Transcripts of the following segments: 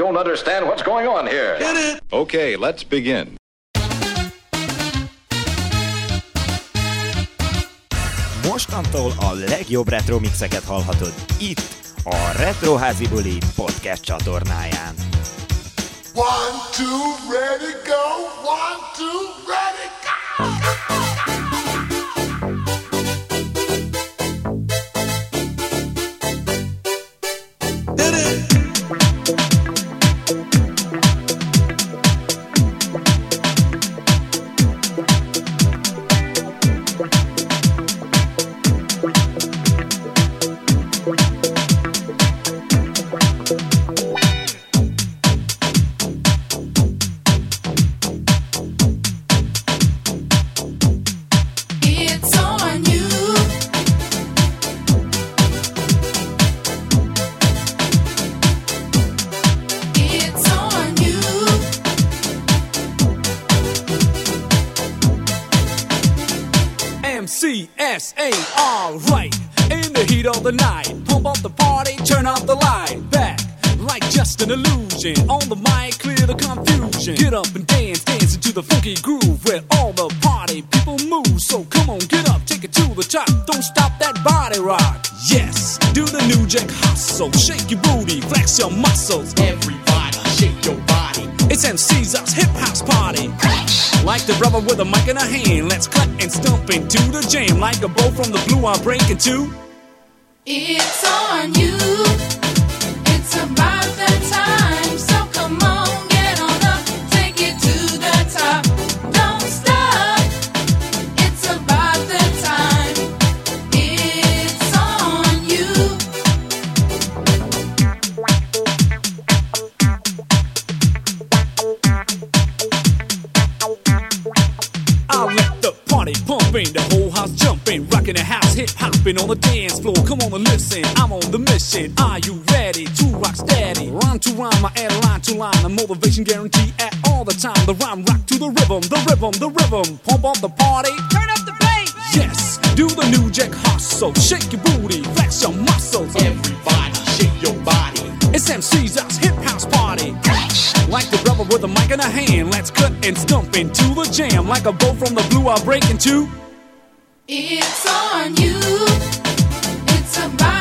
don't understand what's going on here. Hit it! Okay, let's begin. Mostantól a legjobb retro mixeket hallhatod itt, a Retroházi Buli podcast csatornáján. One, two, ready, go. One, two, ready, go. Hit it! MC Sar, alright. In the heat of the night, pump up the party, turn off the light. Back, like just an illusion. On the mic, clear the confusion. Get up and dance, dance into the funky groove where all the party people move. So come on, get up, take it to the top. Don't stop that body rock. Yes, do the new jack hustle. Shake your booty, flex your muscles. Everybody, body. It's MC Sar's hip house party. Like the brother with a mic in a hand, let's cut and stump into the jam. Like a bow from the blue, I'm breaking two. It's on you. It's about that hopping on the dance floor. Come on and listen, I'm on the mission. Are you ready to rock steady? Rhyme to rhyme, I add line to line, a motivation guarantee at all the time. The rhyme rock to the rhythm, the rhythm, the rhythm. Pump up the party, turn up the bass. Yes, do the new jack hustle, shake your booty, flex your muscles. Everybody, shake your body. It's MC Sar's hip house party. Like the brother with a mic in a hand, let's cut and stump into the jam. Like a bow from the blue, I'll break into. It's on you. It's about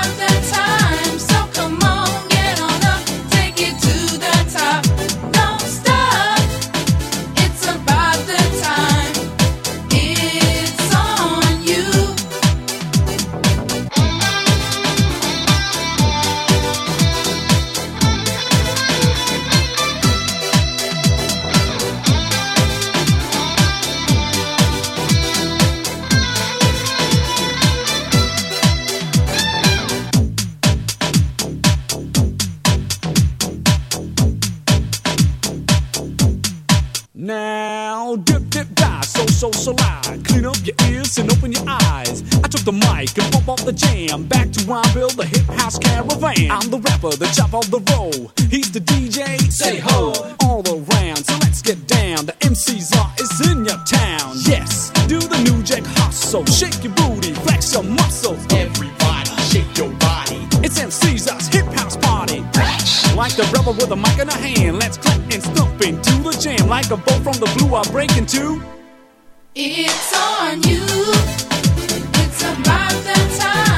die, so, so. Clean up your ears and open your eyes. I took the mic and pump up the jam. Back to Rhyme Bill, the hip house caravan. I'm the rapper, the chop of the roll. He's the DJ, say ho. All around, so let's get down. The MC's are is in your town. Yes, do the new jack hustle. Shake your booty, flex your muscles. Everybody, shake your body. It's MC Sar's hip house party. Like the rebel with a mic in a hand, let's clap and stomp into the jam. Like a bow from the blue, I'll break into. It's on you. It's about that time.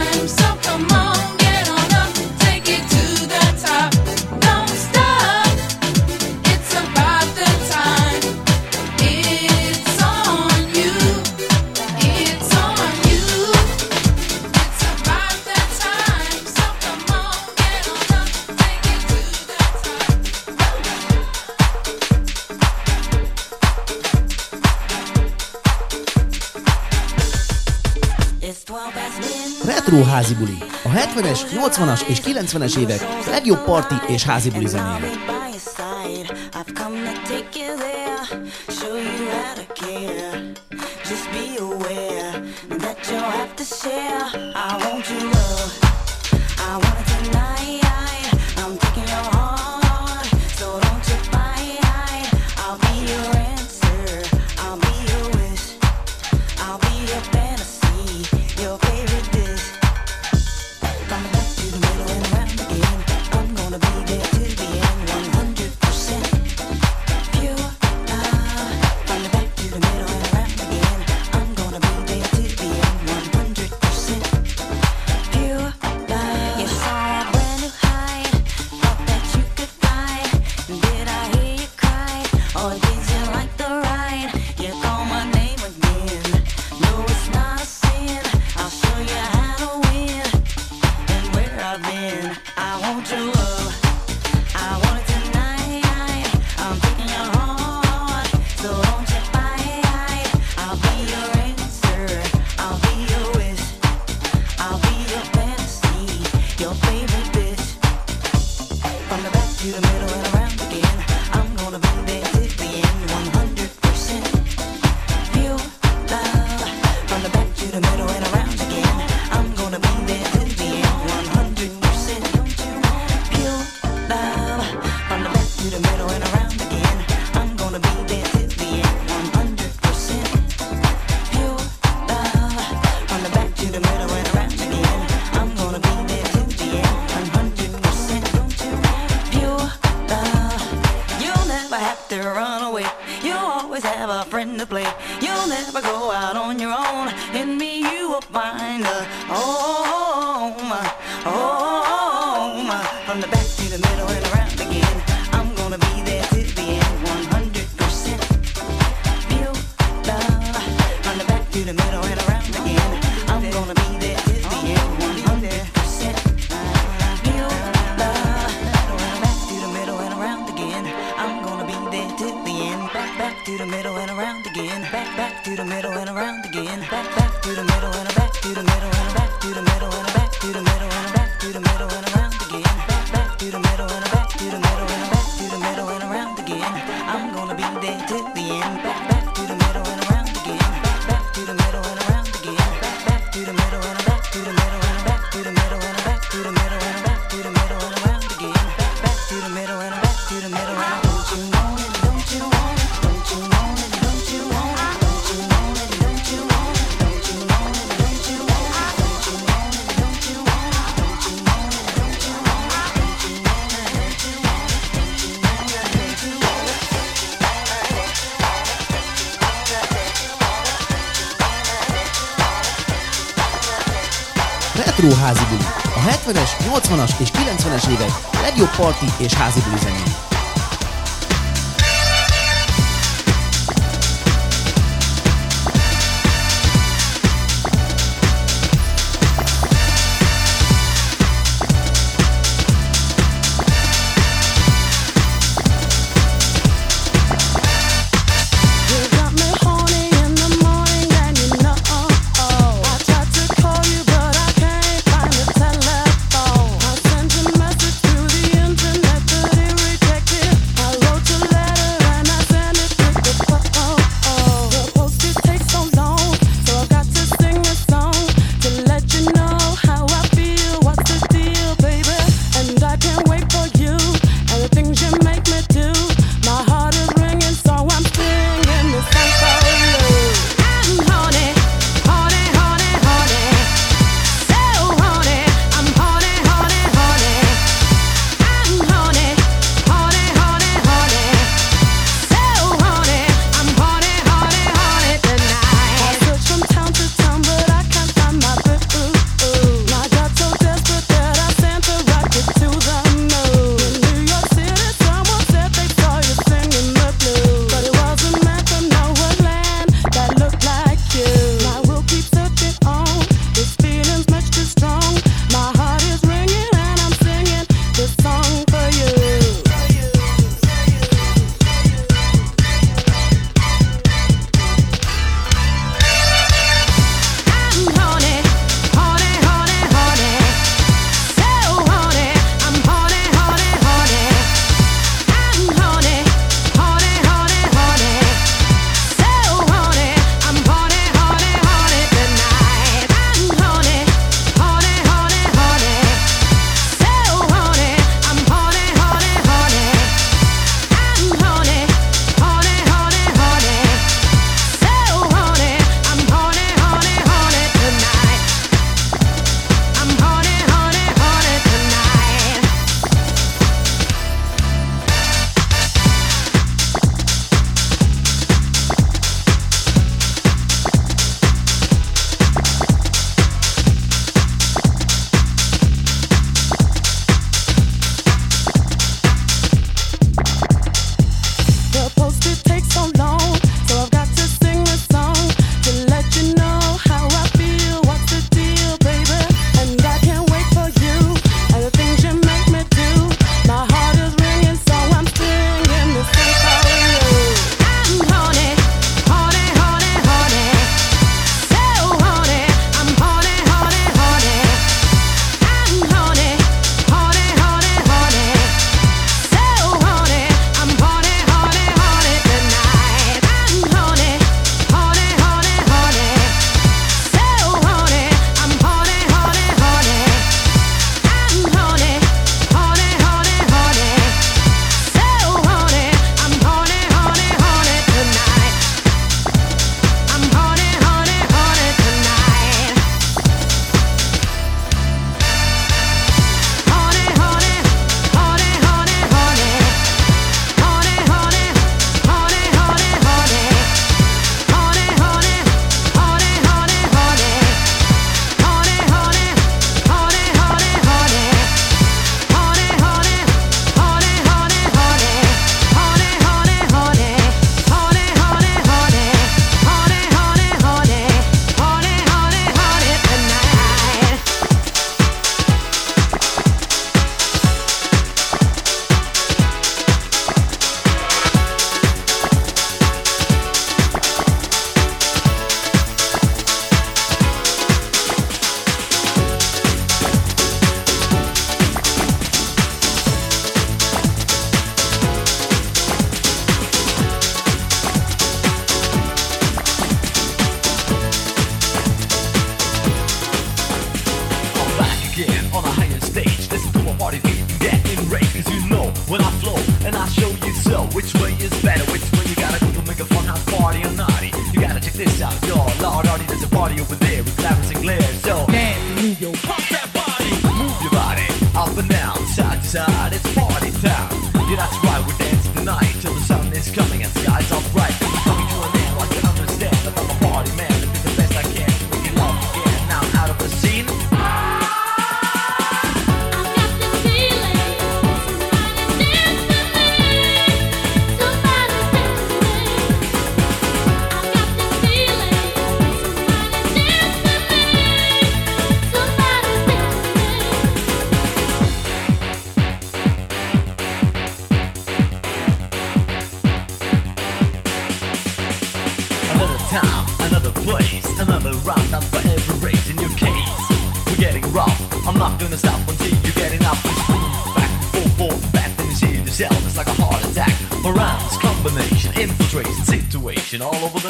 Retro házibuli. A 70-es, 80-as és 90-es évek legjobb parti és házibuli zenéje. Just be aware that you'll have to share. I want you parti és házi buli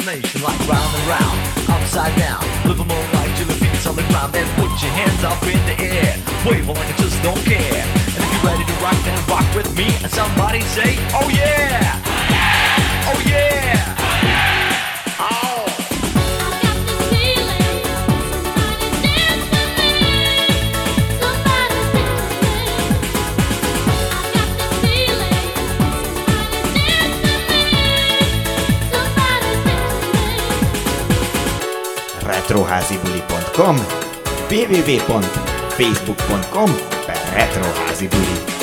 situation www.facebook.com per retroházibuli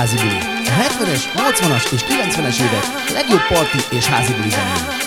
házi buli. A 70-es, 80-as és 90-es évek legjobb parti és házi buli zenéje.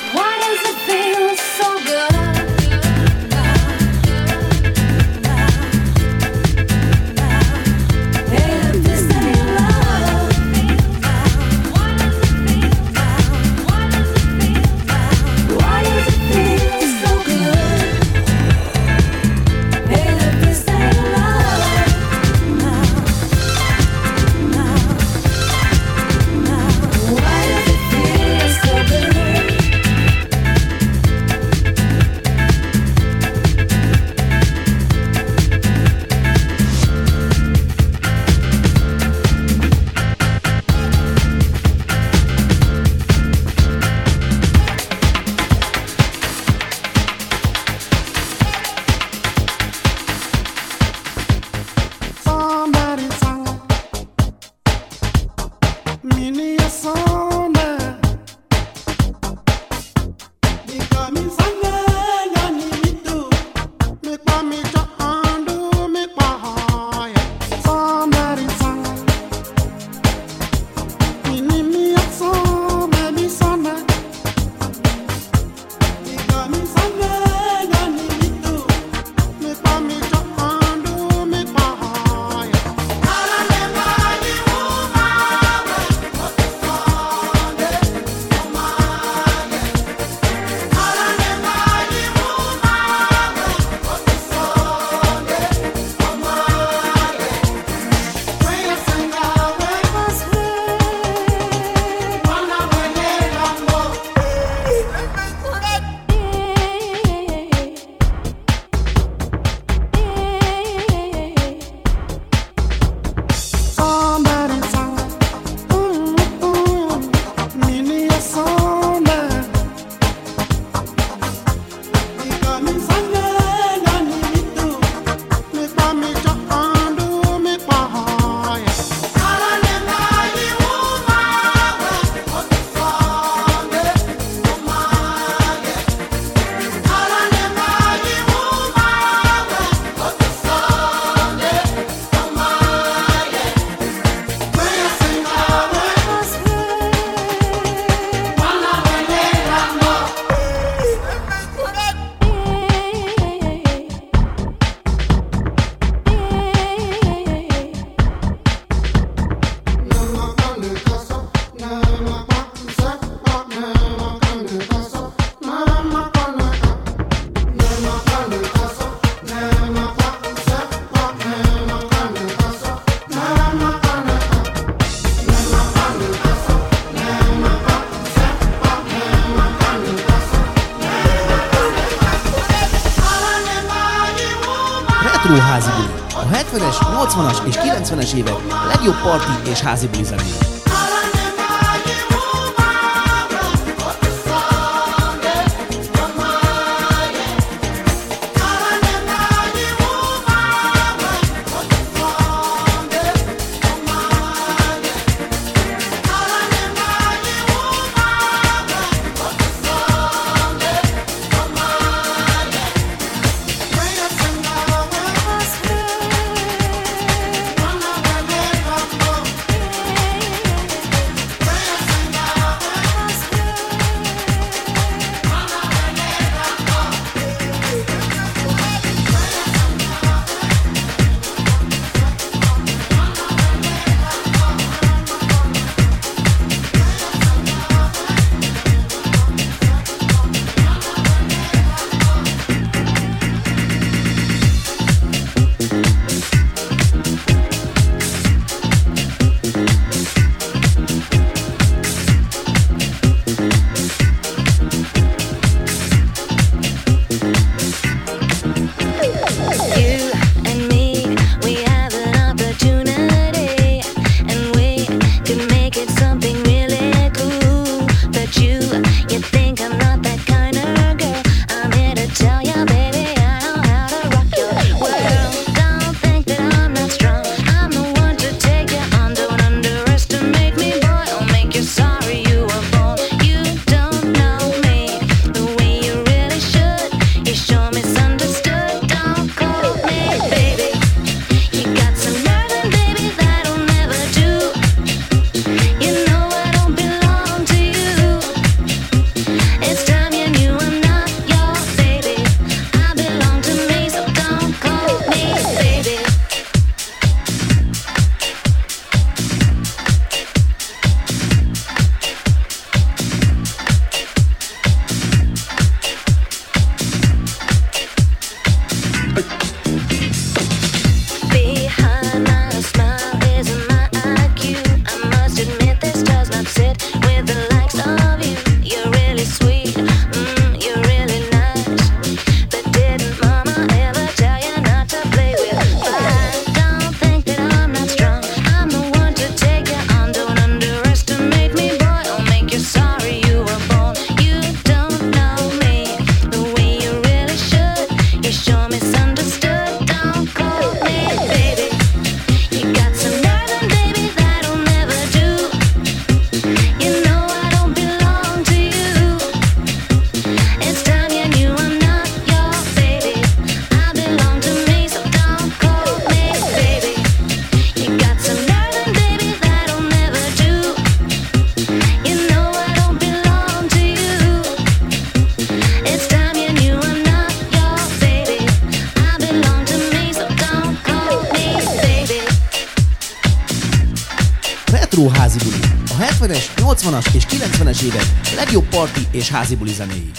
Hátrújházi buli. A 70-es, 80-as és 90-es évek legjobb parti és házi zenéje. Shaz e Buliza May.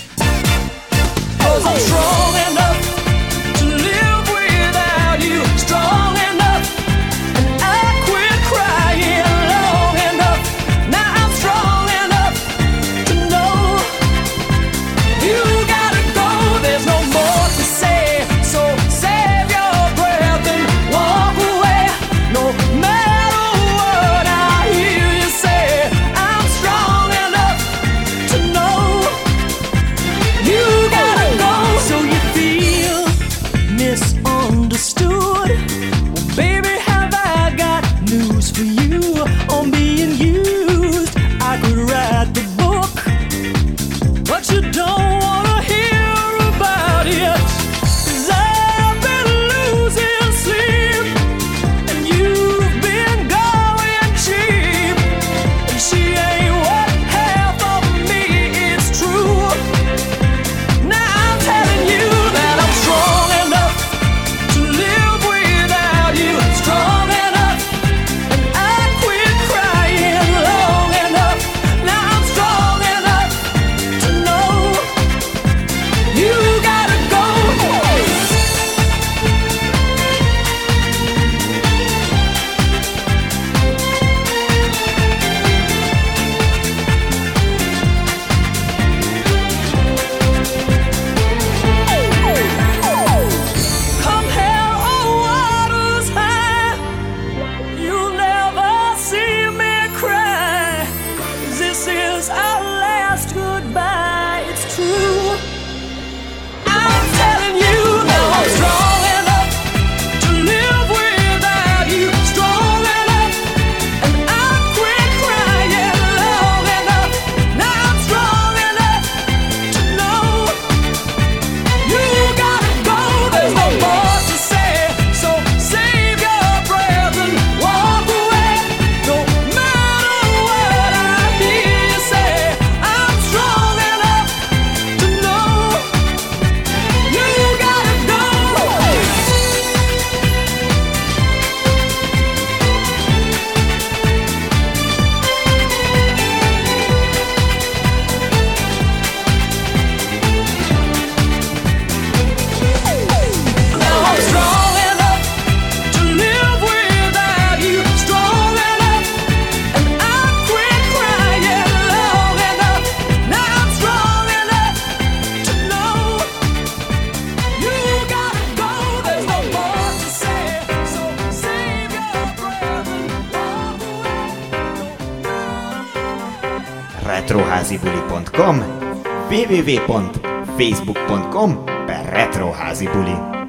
www.facebook.com per retroházibuli. buli.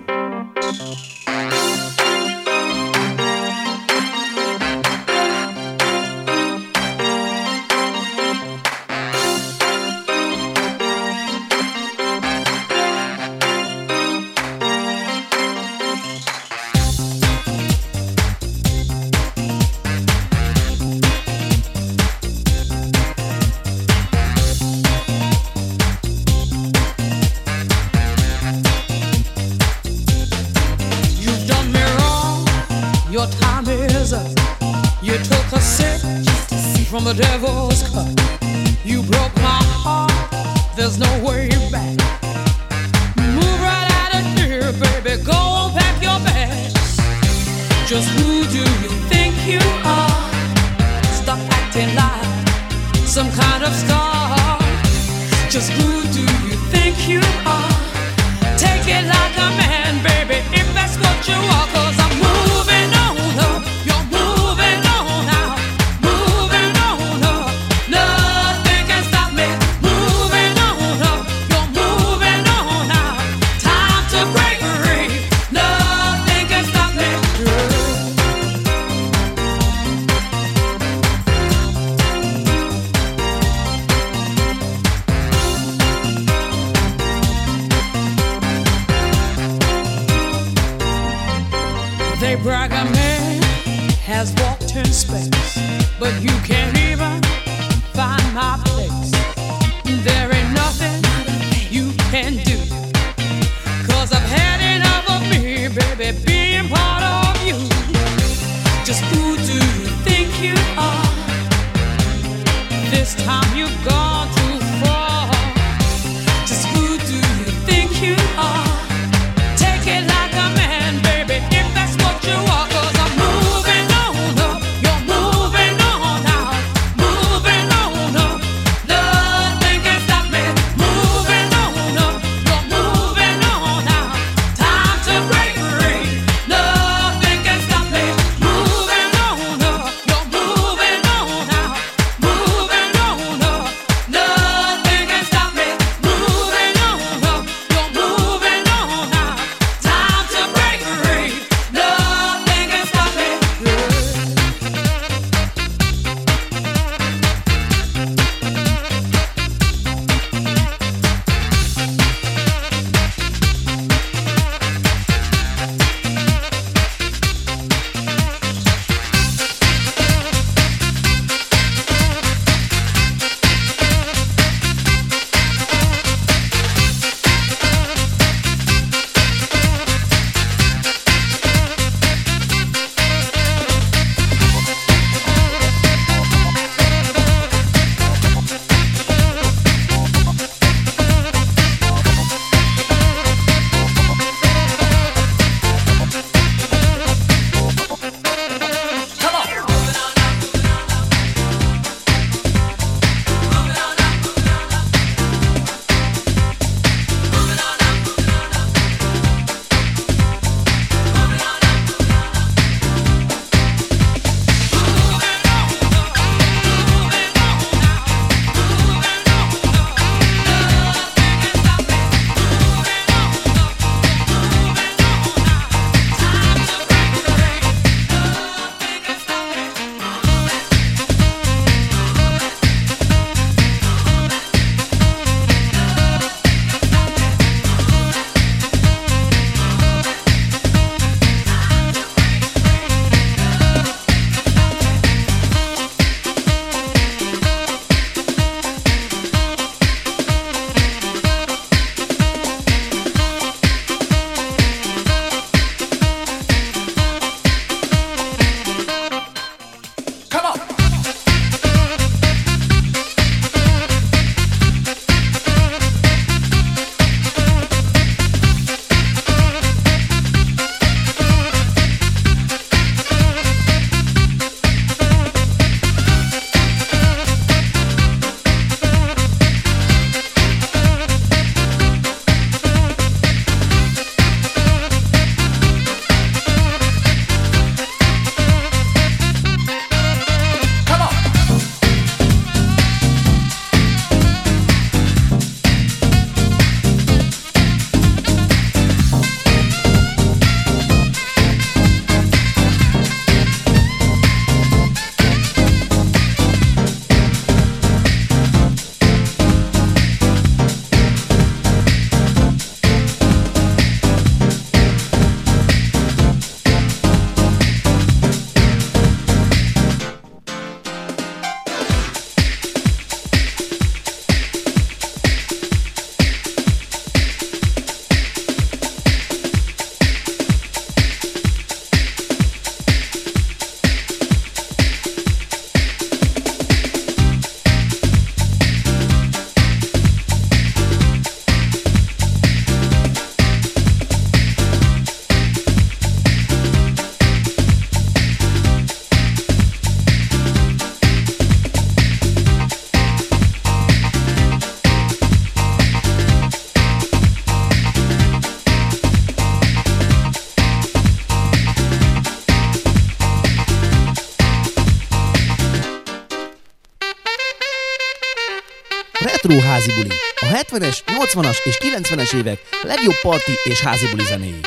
scissors. You took a sip from the devil's cup. You broke my heart. There's no way back. Move right out of here, baby. Go on, pack your bags. Just who do you think you are? Stop acting like some kind of star. Just who do you think you are? Take it like a man, baby. If that's what you are. 70-es, 80-as és 90-es évek legjobb parti és házi buli zenéi.